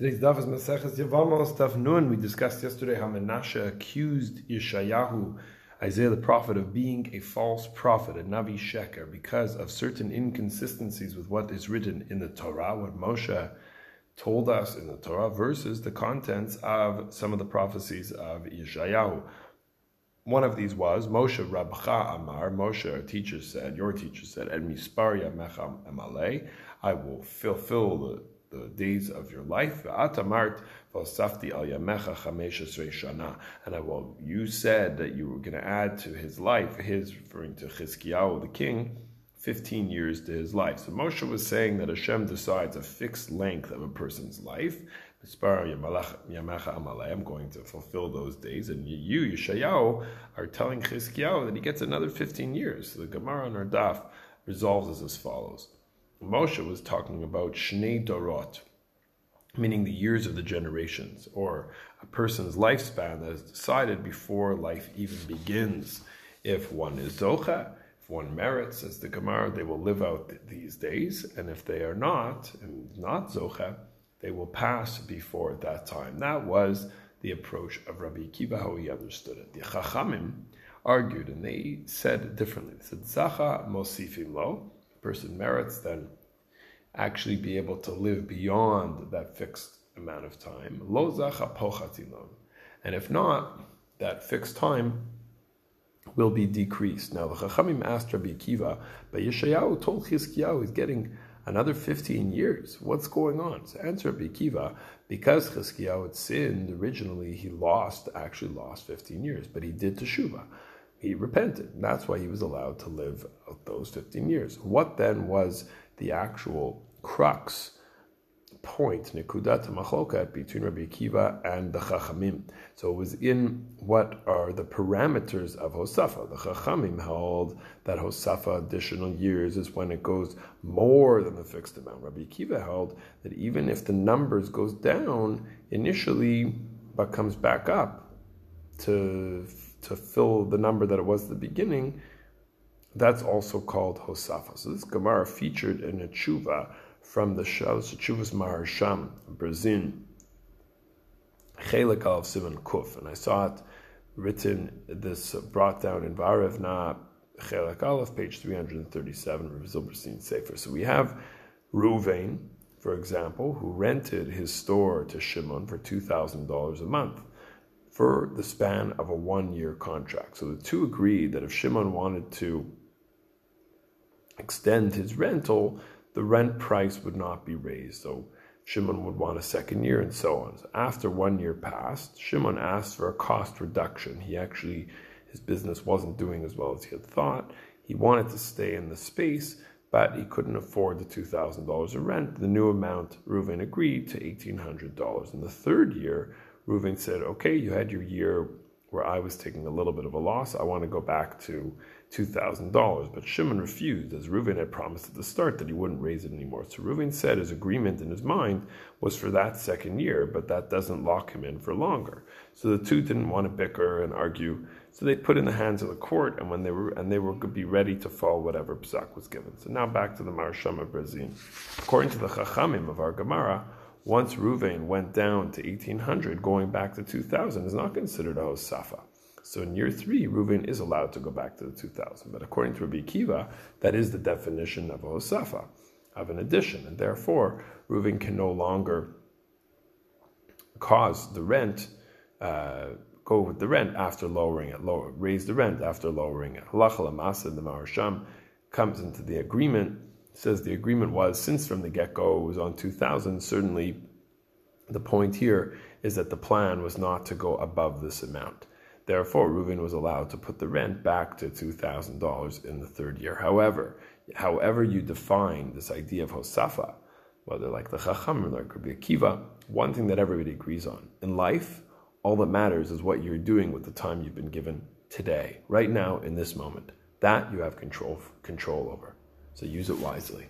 Today's daf is Maseches Yevamos daf Nun. We discussed yesterday how Menashe accused Yeshayahu, Isaiah the prophet, of being a false prophet, a Navi Sheker, because of certain inconsistencies with what is written in the Torah, what Moshe told us in the Torah, versus the contents of some of the prophecies of Yeshayahu. One of these was Moshe Rabcha Amar. Moshe, our teacher said, your teacher said, "And mispar yamecham emale." I will fulfill the the days of your life. Atamart al shana. And I will. You said that you were going to add to his life, his referring to Chizkiyahu the king, 15 years to his life. So Moshe was saying that Hashem decides a fixed length of a person's life. I'm going to fulfill those days. And you, Yeshayahu, are telling Chizkiyahu that he gets another 15 years. So the Gemara on our resolves as follows. Moshe was talking about Shnei Dorot, meaning the years of the generations, or a person's lifespan that is decided before life even begins. If one is Zocha, if one merits, as the Gemara, they will live out these days, and if they are not, and not Zocha, they will pass before that time. That was the approach of Rabbi Akiva, how he understood it. The Chachamim argued, and they said differently. They said, Zacha mosifim lo, person merits, then actually be able to live beyond that fixed amount of time. And if not, that fixed time will be decreased. Now the Chachamim asked Rabbi Akiva, but Yeshayahu told Chizkiyahu he's getting another 15 years. What's going on? So answer Rabbi Akiva, because Chizkiyahu had sinned originally, he lost, actually lost 15 years, but he did teshuva he repented. That's why he was allowed to live those 15 years. What then was the actual crux point, Nikudat Machokat, between Rabbi Akiva and the Chachamim? So it was in what are the parameters of Hosafa. The Chachamim held that Hosafa additional years is when it goes more than the fixed amount. Rabbi Akiva held that even if the numbers goes down initially, but comes back up to to fill the number that it was at the beginning, that's also called Hosafa. So this Gemara featured in a tshuva from the Shalos Tshuvas Maharsham, Brazin, Chelik of Simon Kuf, and I saw it written, this brought down in Vehaarev Na, Chelik Aleph, page 337, of Zilberstein Sefer. So we have Ruvain, for example, who rented his store to Shimon for $2,000 a month for the span of a one year contract. So the two agreed that if Shimon wanted to extend his rental, the rent price would not be raised. So Shimon would want a second year and so on. So after one year passed, Shimon asked for a cost reduction. He actually, his business wasn't doing as well as he had thought. He wanted to stay in the space, but he couldn't afford the $2,000 of rent. The new amount, Reuven agreed to $1,800. In the third year, Reuven said, okay, you had your year where I was taking a little bit of a loss. I want to go back to $2,000. But Shimon refused, as Reuven had promised at the start that he wouldn't raise it anymore. So Reuven said his agreement in his mind was for that second year, but that doesn't lock him in for longer. So the two didn't want to bicker and argue. So they put in the hands of the court, and when they were and they were be ready to follow whatever psak was given. So now back to the Maharsham of Brazil. According to the Chachamim of our Gemara, once Ruvain went down to 1800, going back to 2000 is not considered a Hosafa. So in year three, Ruvain is allowed to go back to the 2000. But according to Rabbi Kiva, that is the definition of a Hosafa, of an addition. And therefore, Ruvain can no longer cause the rent, uh, go with the rent after lowering it, lower, raise the rent after lowering it. Halacha Lamasa, the Maharsham, comes into the agreement says the agreement was since from the get go it was on 2000, certainly the point here is that the plan was not to go above this amount. Therefore, Reuven was allowed to put the rent back to $2,000 in the third year. However, however you define this idea of Hosafa, whether like the Chacham or like Rabbi Akiva, one thing that everybody agrees on. In life, all that matters is what you're doing with the time you've been given today, right now, in this moment. That you have control, control over. So use it wisely.